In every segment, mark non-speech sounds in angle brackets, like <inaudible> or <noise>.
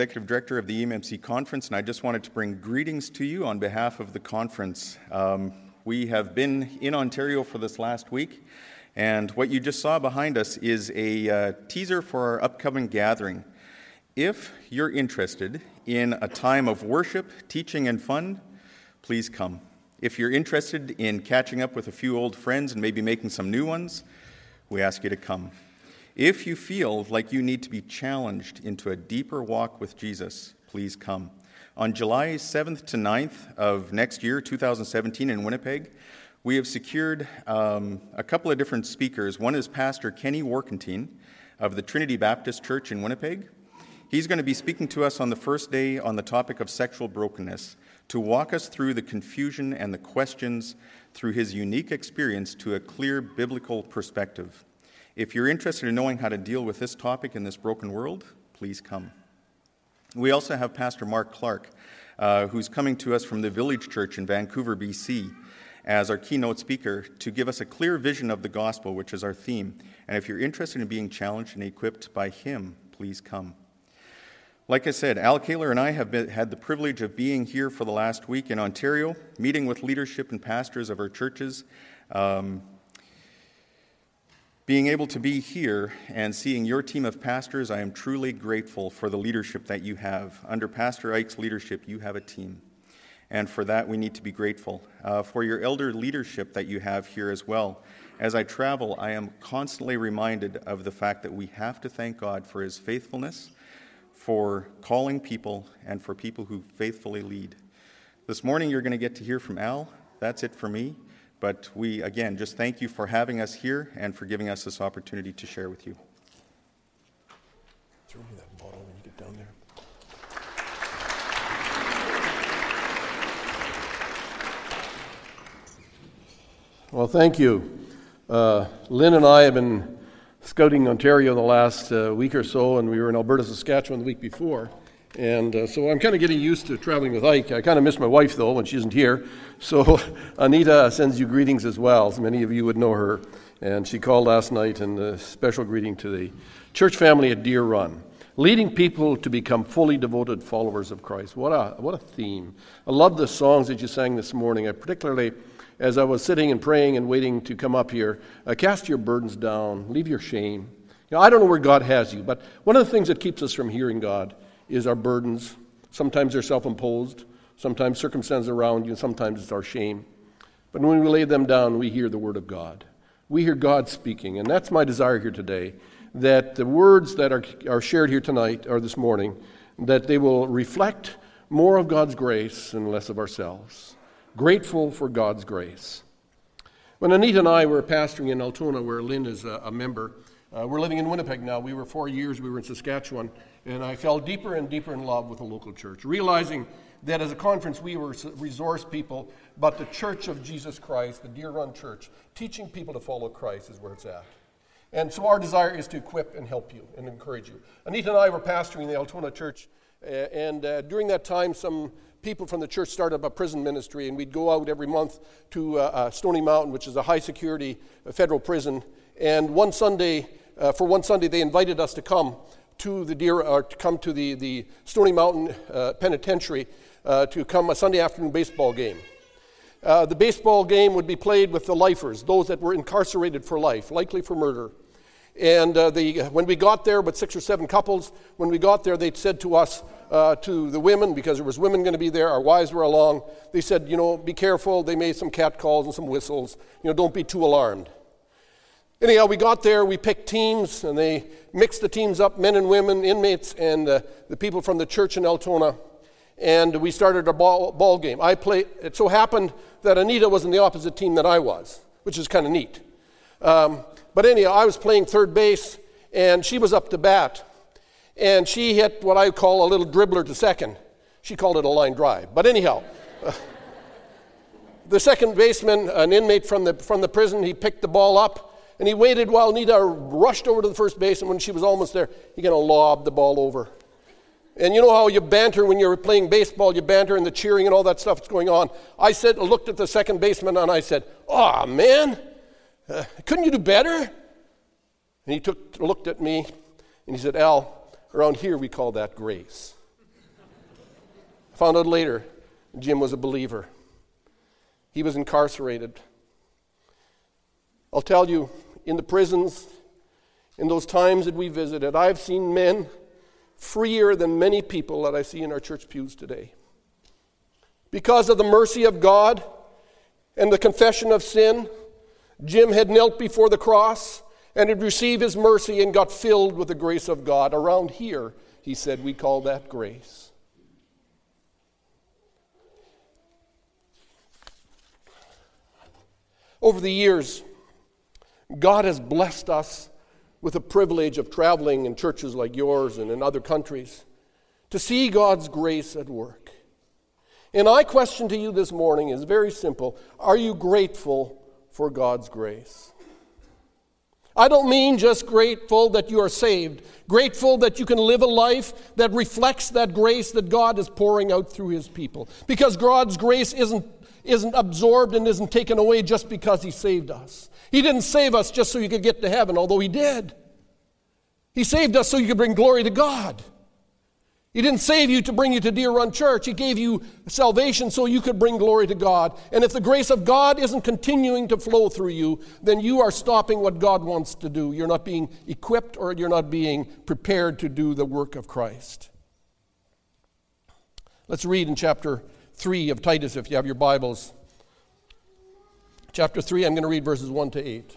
Executive Director of the EMMC Conference, and I just wanted to bring greetings to you on behalf of the conference. Um, we have been in Ontario for this last week, and what you just saw behind us is a uh, teaser for our upcoming gathering. If you're interested in a time of worship, teaching, and fun, please come. If you're interested in catching up with a few old friends and maybe making some new ones, we ask you to come. If you feel like you need to be challenged into a deeper walk with Jesus, please come. On July 7th to 9th of next year, 2017, in Winnipeg, we have secured um, a couple of different speakers. One is Pastor Kenny Warkentine of the Trinity Baptist Church in Winnipeg. He's going to be speaking to us on the first day on the topic of sexual brokenness to walk us through the confusion and the questions through his unique experience to a clear biblical perspective. If you're interested in knowing how to deal with this topic in this broken world, please come. We also have Pastor Mark Clark, uh, who's coming to us from the Village Church in Vancouver, BC, as our keynote speaker to give us a clear vision of the gospel, which is our theme. And if you're interested in being challenged and equipped by him, please come. Like I said, Al Kaler and I have been, had the privilege of being here for the last week in Ontario, meeting with leadership and pastors of our churches, um, being able to be here and seeing your team of pastors, I am truly grateful for the leadership that you have. Under Pastor Ike's leadership, you have a team. And for that, we need to be grateful. Uh, for your elder leadership that you have here as well. As I travel, I am constantly reminded of the fact that we have to thank God for his faithfulness, for calling people, and for people who faithfully lead. This morning, you're going to get to hear from Al. That's it for me. But we, again, just thank you for having us here and for giving us this opportunity to share with you. Throw me that bottle when you get down there. Well, thank you. Uh, Lynn and I have been scouting Ontario the last uh, week or so, and we were in Alberta, Saskatchewan the week before. And uh, so I'm kind of getting used to traveling with Ike. I kind of miss my wife, though, when she isn't here. <laughs> So <laughs> Anita sends you greetings as well. Many of you would know her. And she called last night, and a special greeting to the church family at Deer Run. Leading people to become fully devoted followers of Christ. What a, what a theme. I love the songs that you sang this morning. I particularly, as I was sitting and praying and waiting to come up here, uh, cast your burdens down, leave your shame. You know, I don't know where God has you, but one of the things that keeps us from hearing God is our burdens. Sometimes they're self imposed, sometimes circumstances around you, sometimes it's our shame. But when we lay them down, we hear the Word of God. We hear God speaking. And that's my desire here today that the words that are, are shared here tonight or this morning, that they will reflect more of God's grace and less of ourselves. Grateful for God's grace. When Anita and I were pastoring in Altona, where Lynn is a, a member, uh, we're living in Winnipeg now. We were four years, we were in Saskatchewan. And I fell deeper and deeper in love with the local church, realizing that as a conference we were resource people, but the Church of Jesus Christ, the Deer Run Church, teaching people to follow Christ is where it's at. And so our desire is to equip and help you and encourage you. Anita and I were pastoring the Altona Church, and uh, during that time, some people from the church started up a prison ministry, and we'd go out every month to uh, uh, Stony Mountain, which is a high security uh, federal prison. And one Sunday, uh, for one Sunday, they invited us to come to the deer, or to come to the, the Stony Mountain uh, Penitentiary uh, to come a Sunday afternoon baseball game. Uh, the baseball game would be played with the lifers, those that were incarcerated for life, likely for murder. And uh, the, when we got there, with six or seven couples, when we got there, they said to us, uh, to the women, because there was women going to be there, our wives were along, they said, you know, be careful. They made some cat calls and some whistles. You know, don't be too alarmed. Anyhow, we got there, we picked teams, and they mixed the teams up men and women, inmates, and uh, the people from the church in Altona. And we started a ball, ball game. I played, it so happened that Anita was in the opposite team that I was, which is kind of neat. Um, but anyhow, I was playing third base, and she was up to bat. And she hit what I call a little dribbler to second. She called it a line drive. But anyhow, <laughs> the second baseman, an inmate from the, from the prison, he picked the ball up and he waited while Nita rushed over to the first base, and when she was almost there, he kind of lobbed the ball over. And you know how you banter when you're playing baseball, you banter and the cheering and all that stuff that's going on. I said, looked at the second baseman and I said, Oh, man, uh, couldn't you do better? And he took, looked at me and he said, Al, around here we call that grace. I Found out later, Jim was a believer. He was incarcerated. I'll tell you, in the prisons, in those times that we visited, I've seen men freer than many people that I see in our church pews today. Because of the mercy of God and the confession of sin, Jim had knelt before the cross and had received his mercy and got filled with the grace of God. Around here, he said, we call that grace. Over the years, God has blessed us with the privilege of traveling in churches like yours and in other countries to see God's grace at work. And my question to you this morning is very simple Are you grateful for God's grace? I don't mean just grateful that you are saved, grateful that you can live a life that reflects that grace that God is pouring out through His people. Because God's grace isn't, isn't absorbed and isn't taken away just because He saved us. He didn't save us just so you could get to heaven, although He did. He saved us so you could bring glory to God. He didn't save you to bring you to Deer Run Church. He gave you salvation so you could bring glory to God. And if the grace of God isn't continuing to flow through you, then you are stopping what God wants to do. You're not being equipped or you're not being prepared to do the work of Christ. Let's read in chapter 3 of Titus if you have your Bibles. Chapter 3, I'm going to read verses 1 to 8.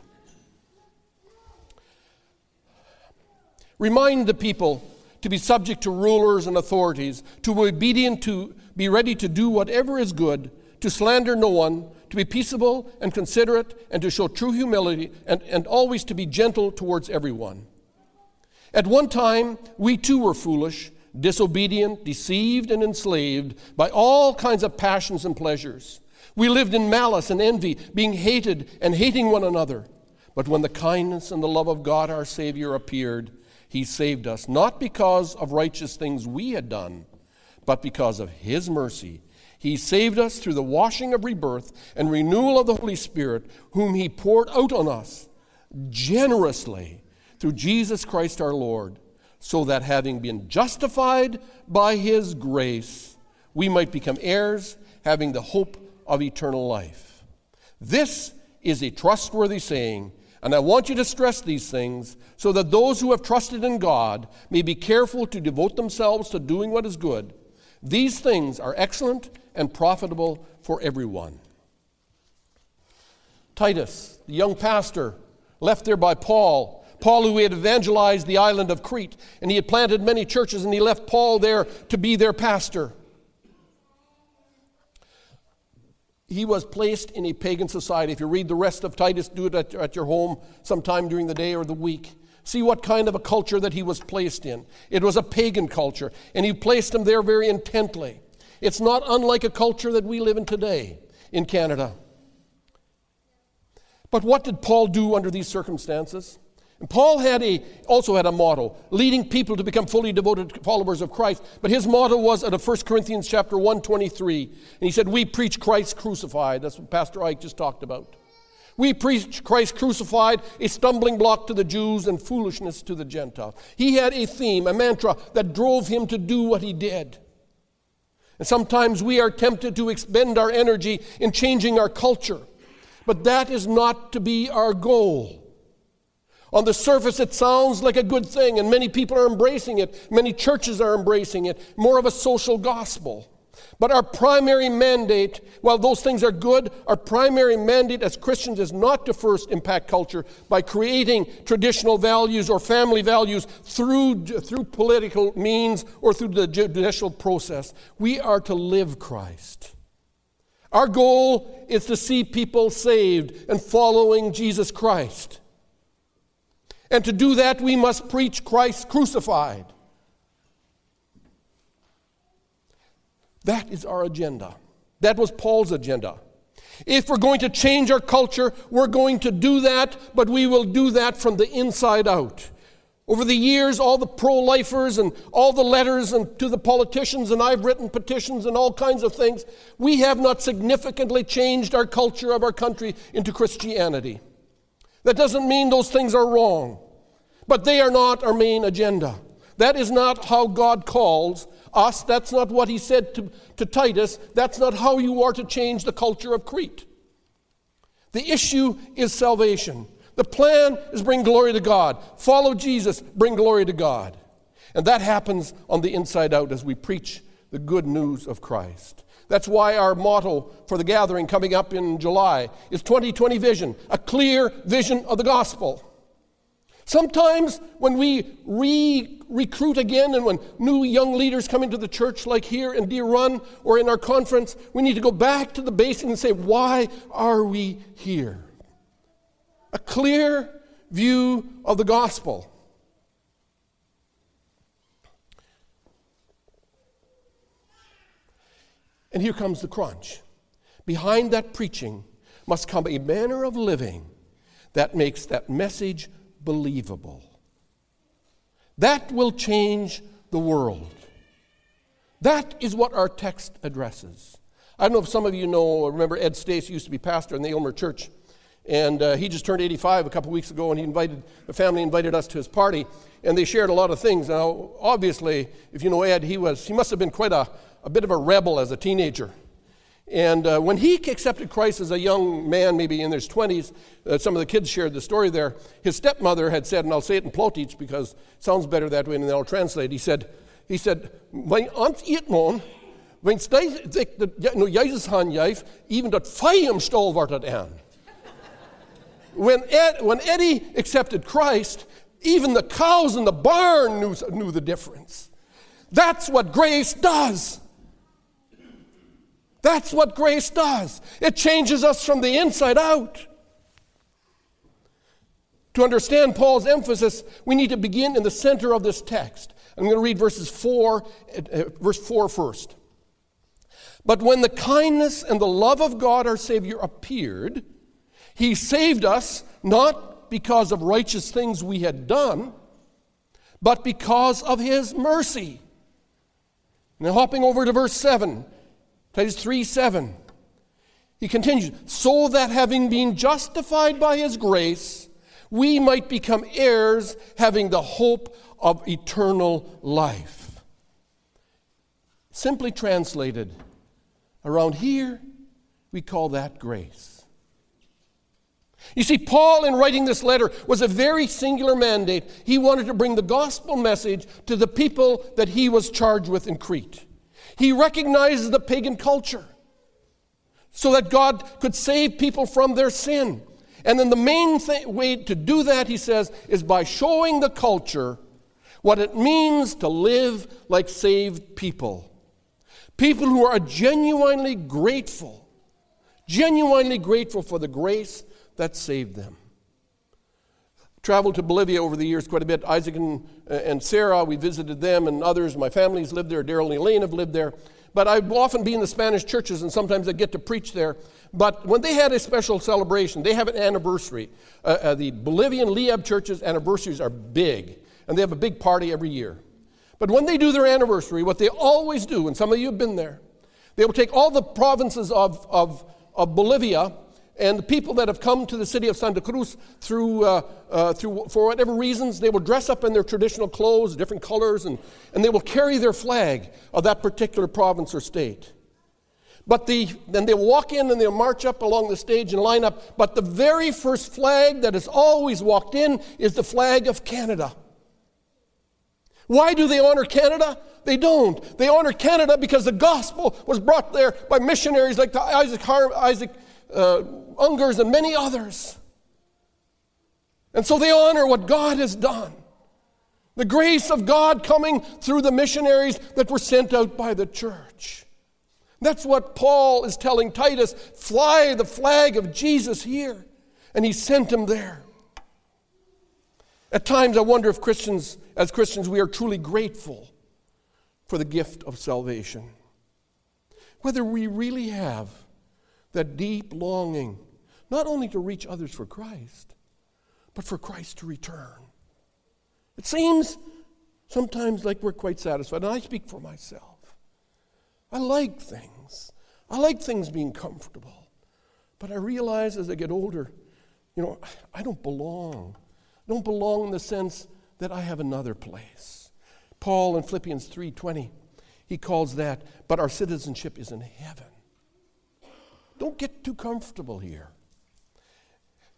Remind the people to be subject to rulers and authorities, to be obedient, to be ready to do whatever is good, to slander no one, to be peaceable and considerate, and to show true humility, and, and always to be gentle towards everyone. At one time, we too were foolish, disobedient, deceived, and enslaved by all kinds of passions and pleasures. We lived in malice and envy, being hated and hating one another. But when the kindness and the love of God our Savior appeared, he saved us, not because of righteous things we had done, but because of His mercy. He saved us through the washing of rebirth and renewal of the Holy Spirit, whom He poured out on us generously through Jesus Christ our Lord, so that having been justified by His grace, we might become heirs, having the hope of eternal life. This is a trustworthy saying and I want you to stress these things so that those who have trusted in God may be careful to devote themselves to doing what is good. These things are excellent and profitable for everyone. Titus, the young pastor, left there by Paul. Paul, who had evangelized the island of Crete, and he had planted many churches, and he left Paul there to be their pastor. he was placed in a pagan society. If you read the rest of Titus, do it at, at, your home sometime during the day or the week. See what kind of a culture that he was placed in. It was a pagan culture, and he placed him there very intently. It's not unlike a culture that we live in today in Canada. But what did Paul do under these circumstances? Paul had a, also had a motto, leading people to become fully devoted followers of Christ. But his motto was out of 1 Corinthians chapter 123. And he said, We preach Christ crucified. That's what Pastor Ike just talked about. We preach Christ crucified, a stumbling block to the Jews and foolishness to the Gentiles. He had a theme, a mantra that drove him to do what he did. And sometimes we are tempted to expend our energy in changing our culture, but that is not to be our goal. On the surface, it sounds like a good thing, and many people are embracing it. Many churches are embracing it. More of a social gospel. But our primary mandate, while those things are good, our primary mandate as Christians is not to first impact culture by creating traditional values or family values through, through political means or through the judicial process. We are to live Christ. Our goal is to see people saved and following Jesus Christ. And to do that, we must preach Christ crucified. That is our agenda. That was Paul's agenda. If we're going to change our culture, we're going to do that, but we will do that from the inside out. Over the years, all the pro lifers and all the letters and to the politicians, and I've written petitions and all kinds of things, we have not significantly changed our culture of our country into Christianity. That doesn't mean those things are wrong, but they are not our main agenda. That is not how God calls us. That's not what he said to, to Titus. That's not how you are to change the culture of Crete. The issue is salvation. The plan is bring glory to God. Follow Jesus, bring glory to God. And that happens on the inside out as we preach the good news of Christ. That's why our motto for the gathering coming up in July is 2020 vision, a clear vision of the gospel. Sometimes when we re recruit again and when new young leaders come into the church, like here in Deer Run or in our conference, we need to go back to the basics and say, why are we here? A clear view of the gospel. And here comes the crunch. Behind that preaching must come a manner of living that makes that message believable. That will change the world. That is what our text addresses. I don't know if some of you know remember Ed Stace used to be pastor in the Elmer Church. And uh, he just turned 85 a couple weeks ago, and he invited, the family invited us to his party, and they shared a lot of things. Now, obviously, if you know Ed, he, was, he must have been quite a, a bit of a rebel as a teenager. And uh, when he accepted Christ as a young man, maybe in his 20s, uh, some of the kids shared the story there. His stepmother had said, and I'll say it in Plautdietsch because it sounds better that way, and then I'll translate. He said, he said, Mijn aunt man, wenn no Jesus han jijf, even dat vijemstal wordt het aan. When, Ed, when Eddie accepted Christ, even the cows in the barn knew, knew the difference. That's what grace does. That's what grace does. It changes us from the inside out. To understand Paul's emphasis, we need to begin in the center of this text. I'm going to read verses 4, uh, verse 4 first. But when the kindness and the love of God our Savior appeared, he saved us not because of righteous things we had done, but because of his mercy. Now, hopping over to verse 7, Titus 3 7. He continues, so that having been justified by his grace, we might become heirs, having the hope of eternal life. Simply translated, around here, we call that grace. You see, Paul, in writing this letter, was a very singular mandate. He wanted to bring the gospel message to the people that he was charged with in Crete. He recognizes the pagan culture so that God could save people from their sin. And then the main way to do that, he says, is by showing the culture what it means to live like saved people. People who are genuinely grateful, genuinely grateful for the grace that saved them. Traveled to Bolivia over the years quite a bit. Isaac and, uh, and Sarah, we visited them and others. My family's lived there. Daryl and Elaine have lived there. But I've often been in the Spanish churches, and sometimes I get to preach there. But when they had a special celebration, they have an anniversary. Uh, uh, the Bolivian Liab churches' anniversaries are big, and they have a big party every year. But when they do their anniversary, what they always do, and some of you have been there, they will take all the provinces of, of, of Bolivia and the people that have come to the city of Santa Cruz through, uh, uh, through, for whatever reasons, they will dress up in their traditional clothes, different colors, and, and they will carry their flag of that particular province or state. But the, then they'll walk in and they'll march up along the stage and line up. But the very first flag that has always walked in is the flag of Canada. Why do they honor Canada? They don't. They honor Canada because the gospel was brought there by missionaries like Isaac, Har- Isaac uh, Ungers, and many others. And so they honor what God has done. The grace of God coming through the missionaries that were sent out by the church. That's what Paul is telling Titus fly the flag of Jesus here. And he sent him there. At times, I wonder if Christians, as Christians, we are truly grateful for the gift of salvation. Whether we really have that deep longing, not only to reach others for Christ, but for Christ to return. It seems sometimes like we're quite satisfied, and I speak for myself. I like things, I like things being comfortable. But I realize as I get older, you know, I don't belong. I don't belong in the sense that I have another place. Paul in Philippians 3:20, He calls that, but our citizenship is in heaven. Don't get too comfortable here.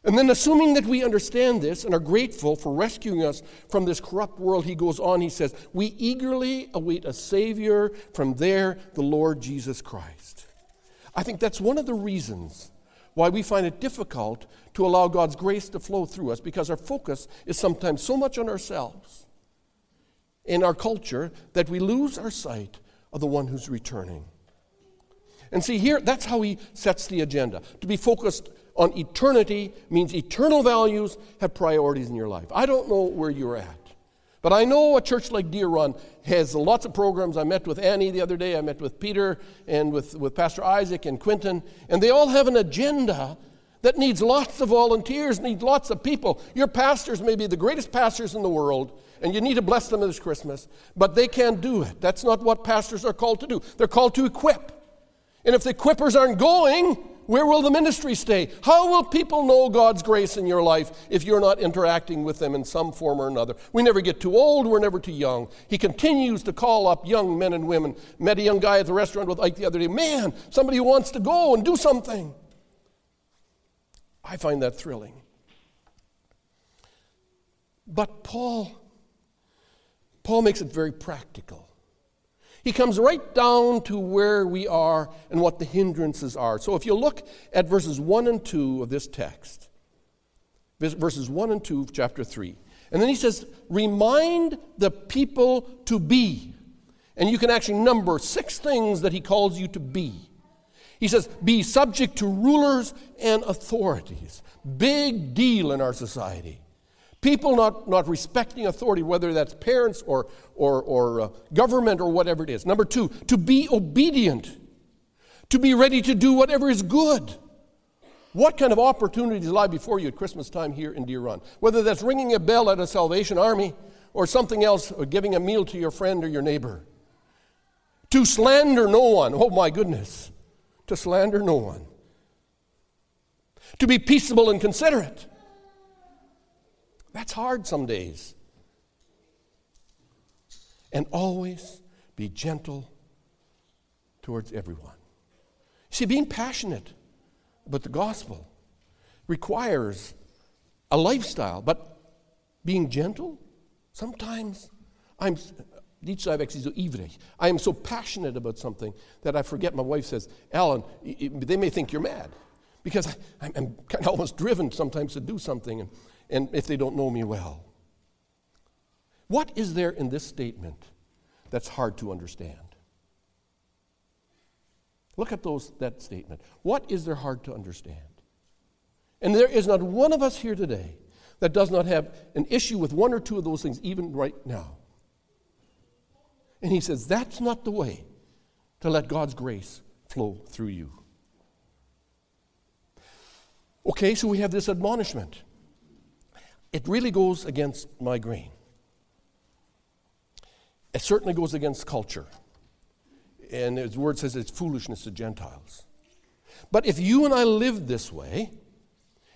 And then, assuming that we understand this and are grateful for rescuing us from this corrupt world, he goes on, he says, We eagerly await a Savior from there, the Lord Jesus Christ. I think that's one of the reasons why we find it difficult to allow God's grace to flow through us because our focus is sometimes so much on ourselves in our culture that we lose our sight of the one who's returning. And see, here, that's how he sets the agenda. To be focused on eternity means eternal values have priorities in your life. I don't know where you're at, but I know a church like Deer Run has lots of programs. I met with Annie the other day, I met with Peter and with, with Pastor Isaac and Quinton, and they all have an agenda that needs lots of volunteers, needs lots of people. Your pastors may be the greatest pastors in the world, and you need to bless them this Christmas, but they can't do it. That's not what pastors are called to do. They're called to equip. And if the equippers aren't going, where will the ministry stay? How will people know God's grace in your life if you're not interacting with them in some form or another? We never get too old, we're never too young. He continues to call up young men and women. Met a young guy at the restaurant with Ike the other day. Man, somebody who wants to go and do something. I find that thrilling. But Paul, Paul makes it very practical. He comes right down to where we are and what the hindrances are. So if you look at verses 1 and 2 of this text, verses 1 and 2 of chapter 3, and then he says, Remind the people to be. And you can actually number six things that he calls you to be. He says, Be subject to rulers and authorities. Big deal in our society. People not, not respecting authority, whether that's parents or, or, or uh, government or whatever it is. Number two, to be obedient, to be ready to do whatever is good. What kind of opportunities lie before you at Christmas time here in Deer Run? Whether that's ringing a bell at a Salvation Army or something else, or giving a meal to your friend or your neighbor. To slander no one. Oh my goodness. To slander no one. To be peaceable and considerate that's hard some days. And always be gentle towards everyone. See, being passionate about the gospel requires a lifestyle, but being gentle, sometimes I'm. I am so passionate about something that I forget. My wife says, Alan, they may think you're mad because I'm, kind of almost driven sometimes to do something. And and if they don't know me well. What is there in this statement that's hard to understand? Look at those, that statement. What is there hard to understand? And there is not one of us here today that does not have an issue with one or two of those things, even right now. And he says, that's not the way to let God's grace flow through you. Okay, so we have this admonishment it really goes against my grain. It certainly goes against culture. And his word says it's foolishness to Gentiles. But if you and I live this way,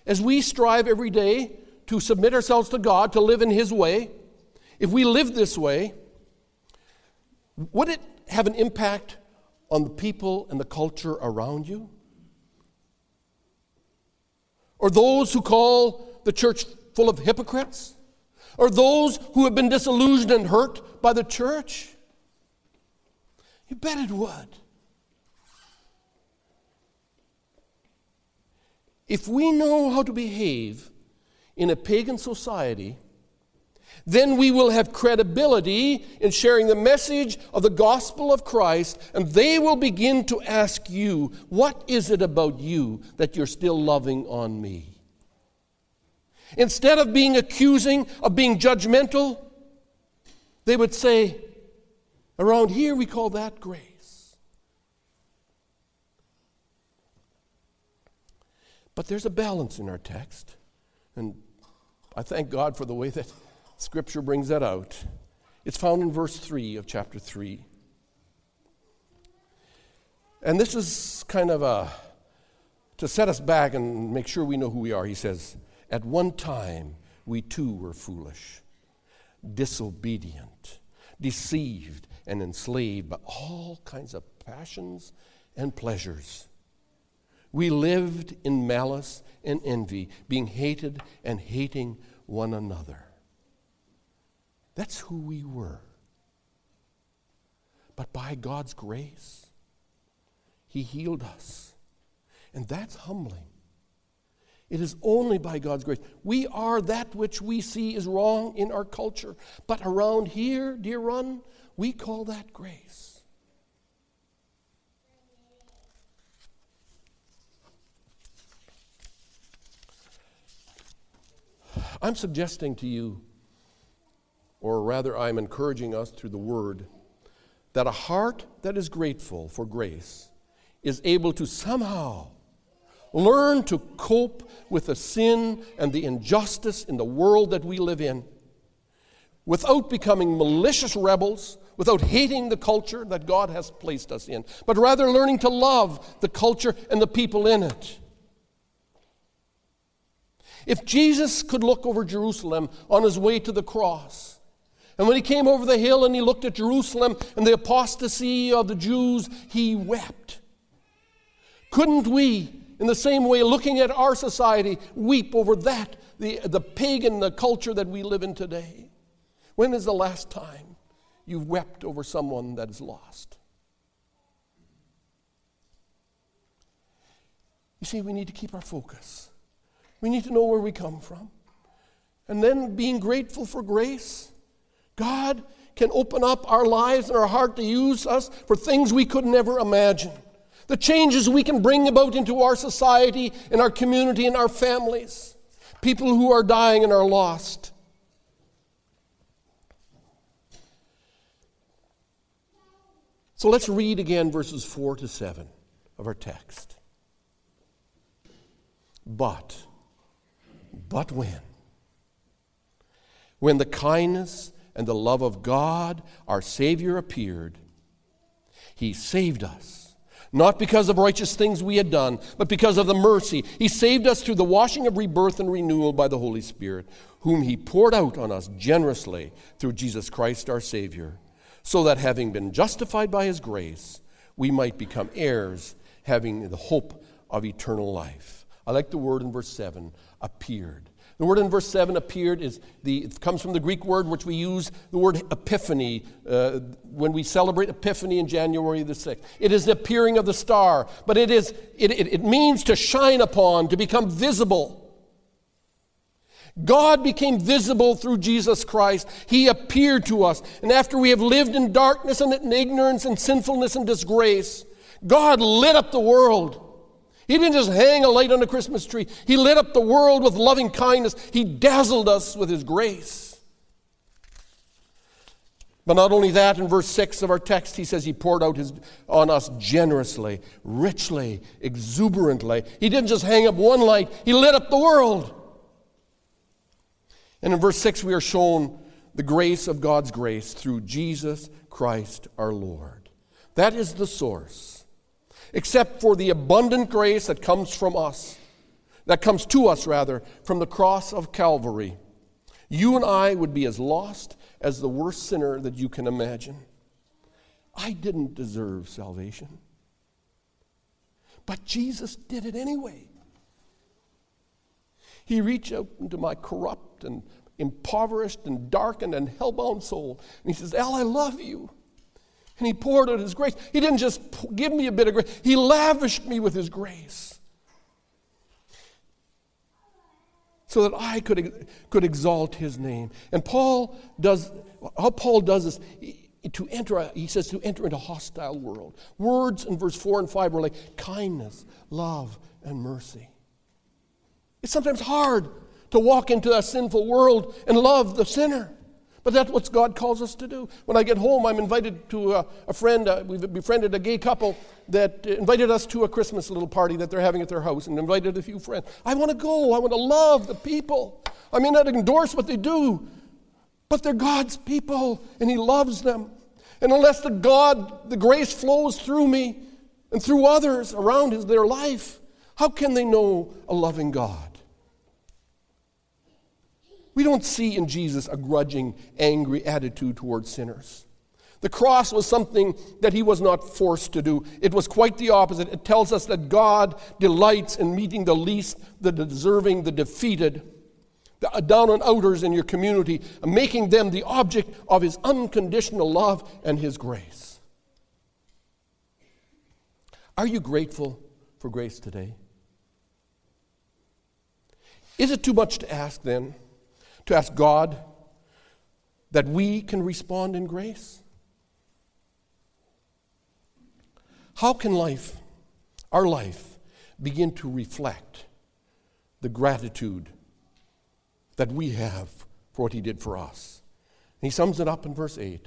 as we strive every day to submit ourselves to God, to live in His way, if we live this way, would it have an impact on the people and the culture around you? Or those who call the church full of hypocrites? Or those who have been disillusioned and hurt by the church? You bet it would. If we know how to behave in a pagan society, then we will have credibility in sharing the message of the gospel of Christ, and they will begin to ask you, What is it about you that you're still loving on me? Instead of being accusing, of being judgmental, they would say, around here we call that grace. But there's a balance in our text, and I thank God for the way that Scripture brings that out. It's found in verse 3 of chapter 3. And this is kind of a, to set us back and make sure we know who we are. He says, at one time, we too were foolish, disobedient, deceived and enslaved by all kinds of passions and pleasures. We lived in malice and envy, being hated and hating one another. That's who we were. But by God's grace, He healed us. And that's humbling. It is only by God's grace. We are that which we see is wrong in our culture. But around here, dear one, we call that grace. I'm suggesting to you, or rather, I'm encouraging us through the word, that a heart that is grateful for grace is able to somehow learn to cope with the sin and the injustice in the world that we live in without becoming malicious rebels, without hating the culture that God has placed us in, but rather learning to love the culture and the people in it. If Jesus could look over Jerusalem on his way to the cross, and when he came over the hill and he looked at Jerusalem and the apostasy of the Jews, he wept. Couldn't we in the same way, looking at our society, weep over that, the, the pagan the culture that we live in today. When is the last time you've wept over someone that is lost? You see, we need to keep our focus. We need to know where we come from. And then being grateful for grace, God can open up our lives and our heart to use us for things we could never imagine the changes we can bring about into our society, in our community, in our families, people who are dying and are lost. So let's read again verses 4 to 7 of our text. But, but when? When the kindness and the love of God, our Savior, appeared, He saved us not because of righteous things we had done, but because of the mercy. He saved us through the washing of rebirth and renewal by the Holy Spirit, whom He poured out on us generously through Jesus Christ our Savior, so that having been justified by His grace, we might become heirs, having the hope of eternal life. I like the word in verse 7 appeared. The word in verse 7 appeared is the, it comes from the Greek word which we use, the word epiphany, uh, when we celebrate Epiphany in January the 6th. It is the appearing of the star, but it, is, it, it, it means to shine upon, to become visible. God became visible through Jesus Christ. He appeared to us. And after we have lived in darkness and in ignorance and sinfulness and disgrace, God lit up the world. He didn't just hang a light on a Christmas tree, He lit up the world with loving kindness. He dazzled us with His grace. But not only that, in verse 6 of our text, he says he poured out his, on us generously, richly, exuberantly. He didn't just hang up one light, he lit up the world. And in verse 6, we are shown the grace of God's grace through Jesus Christ our Lord. That is the source except for the abundant grace that comes from us, that comes to us, rather, from the cross of Calvary. You and I would be as lost as the worst sinner that you can imagine. I didn't deserve salvation. But Jesus did it anyway. He reached out into my corrupt and impoverished and darkened and hellbound soul. And he says, Al, I love you. And he poured out his grace. He didn't just give me a bit of grace, he lavished me with his grace. So that I could, could exalt his name. And Paul does, how Paul does this, to enter, he says, to enter into a hostile world. Words in verse 4 and 5 were like kindness, love, and mercy. It's sometimes hard to walk into a sinful world and love the sinner. But that's what God calls us to do. When I get home, I'm invited to a, a friend. Uh, we've befriended a gay couple that invited us to a Christmas little party that they're having at their house and invited a few friends. I want to go. I want to love the people. I may not endorse what they do, but they're God's people and He loves them. And unless the God, the grace flows through me and through others around their life, how can they know a loving God? We don't see in Jesus a grudging, angry attitude towards sinners. The cross was something that he was not forced to do. It was quite the opposite. It tells us that God delights in meeting the least, the deserving, the defeated, the down and outers in your community, making them the object of his unconditional love and his grace. Are you grateful for grace today? Is it too much to ask then, to ask God that we can respond in grace? How can life, our life, begin to reflect the gratitude that we have for what He did for us? And he sums it up in verse 8.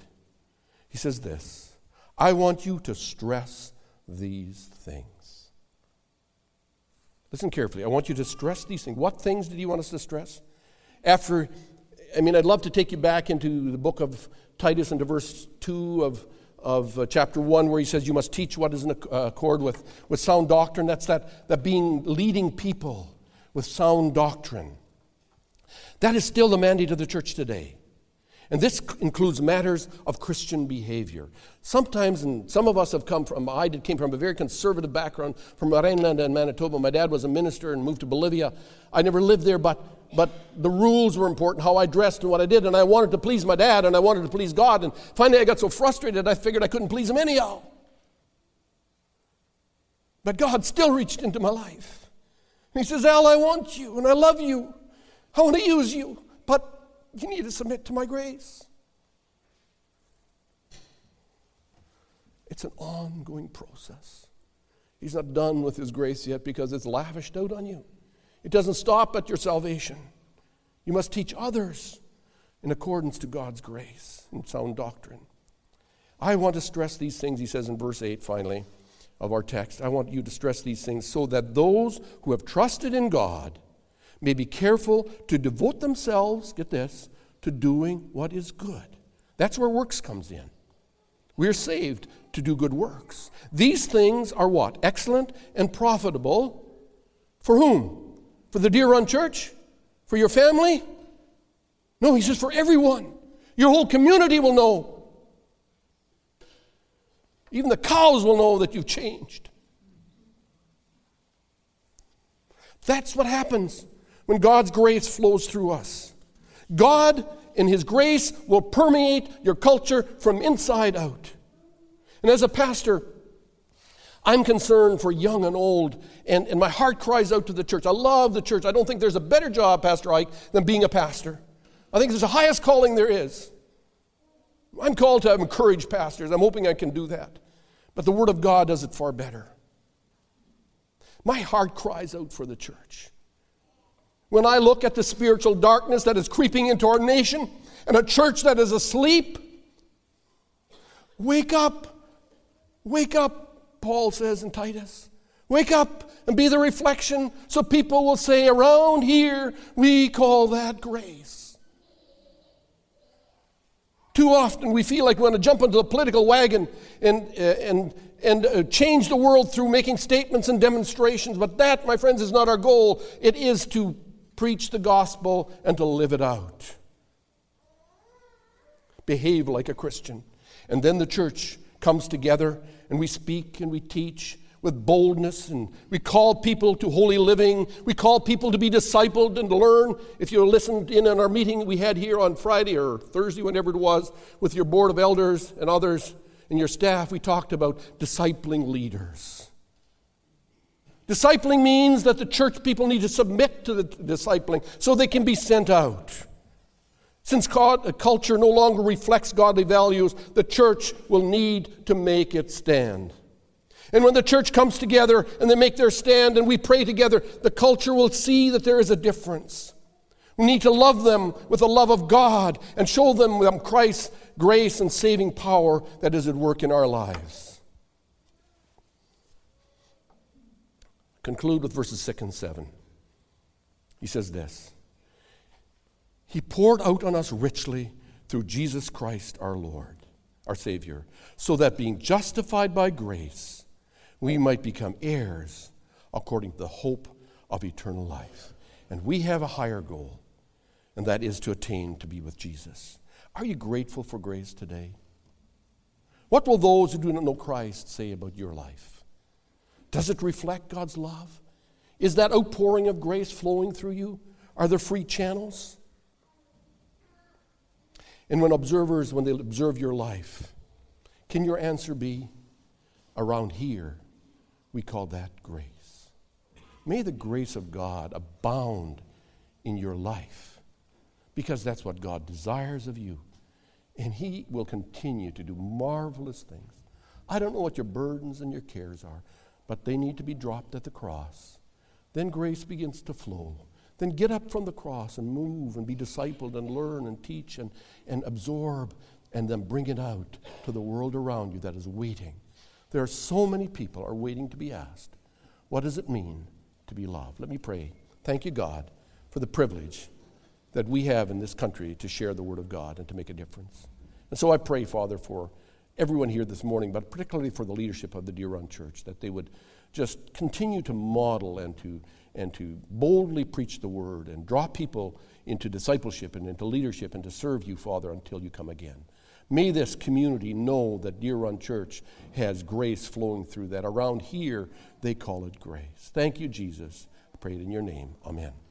He says this I want you to stress these things. Listen carefully. I want you to stress these things. What things did he want us to stress? After, I mean, I'd love to take you back into the book of Titus into verse 2 of of uh, chapter 1 where he says you must teach what is in uh, accord with, with sound doctrine. That's that, that being leading people with sound doctrine. That is still the mandate of the church today. And this includes matters of Christian behavior. Sometimes, and some of us have come from, I did, came from a very conservative background from Rhineland and Manitoba. My dad was a minister and moved to Bolivia. I never lived there, but but the rules were important, how I dressed and what I did, and I wanted to please my dad and I wanted to please God. And finally, I got so frustrated, I figured I couldn't please him anyhow. But God still reached into my life. And He says, Al, I want you and I love you. I want to use you, but you need to submit to my grace. It's an ongoing process. He's not done with his grace yet because it's lavished out on you. It doesn't stop at your salvation. You must teach others in accordance to God's grace and sound doctrine. I want to stress these things, he says in verse 8, finally, of our text. I want you to stress these things so that those who have trusted in God may be careful to devote themselves, get this, to doing what is good. That's where works comes in. We are saved to do good works. These things are what? Excellent and profitable. For whom? For the Deer Run Church? For your family? No, he says for everyone. Your whole community will know. Even the cows will know that you've changed. That's what happens when God's grace flows through us. God, in His grace, will permeate your culture from inside out. And as a pastor, I'm concerned for young and old, and, and my heart cries out to the church. I love the church. I don't think there's a better job, Pastor Ike, than being a pastor. I think it's the highest calling there is. I'm called to encourage pastors. I'm hoping I can do that. But the Word of God does it far better. My heart cries out for the church. When I look at the spiritual darkness that is creeping into our nation and a church that is asleep, wake up, wake up, Paul says in Titus. Wake up and be the reflection so people will say, around here, we call that grace. Too often we feel like we want to jump into the political wagon and, uh, and, and uh, change the world through making statements and demonstrations, but that, my friends, is not our goal. It is to preach the gospel and to live it out. Behave like a Christian. And then the church comes together and we speak and we teach with boldness and we call people to holy living. We call people to be discipled and to learn. If you listened in on our meeting we had here on Friday or Thursday, whenever it was, with your board of elders and others and your staff, we talked about discipling leaders. Discipling means that the church people need to submit to the discipling so they can be sent out. Since culture no longer reflects godly values, the church will need to make its stand. And when the church comes together and they make their stand and we pray together, the culture will see that there is a difference. We need to love them with the love of God and show them um, Christ's grace and saving power that is at work in our lives. Conclude with verses 6 and 7. He says this. He poured out on us richly through Jesus Christ our Lord, our Savior, so that being justified by grace, we might become heirs according to the hope of eternal life. And we have a higher goal, and that is to attain to be with Jesus. Are you grateful for grace today? What will those who do not know Christ say about your life? Does it reflect God's love? Is that outpouring of grace flowing through you? Are there free channels? And when observers, when they observe your life, can your answer be, around here, we call that grace? May the grace of God abound in your life because that's what God desires of you. And He will continue to do marvelous things. I don't know what your burdens and your cares are, but they need to be dropped at the cross. Then grace begins to flow. Then get up from the cross and move and be discipled and learn and teach and, and absorb and then bring it out to the world around you that is waiting. There are so many people are waiting to be asked, what does it mean to be loved? Let me pray. Thank you, God, for the privilege that we have in this country to share the Word of God and to make a difference. And so I pray, Father, for everyone here this morning, but particularly for the leadership of the Deer Run Church, that they would just continue to model and to, and to boldly preach the Word and draw people into discipleship and into leadership and to serve you, Father, until you come again. May this community know that Deer Run Church has grace flowing through that. Around here, they call it grace. Thank you, Jesus. I pray it in your name. Amen.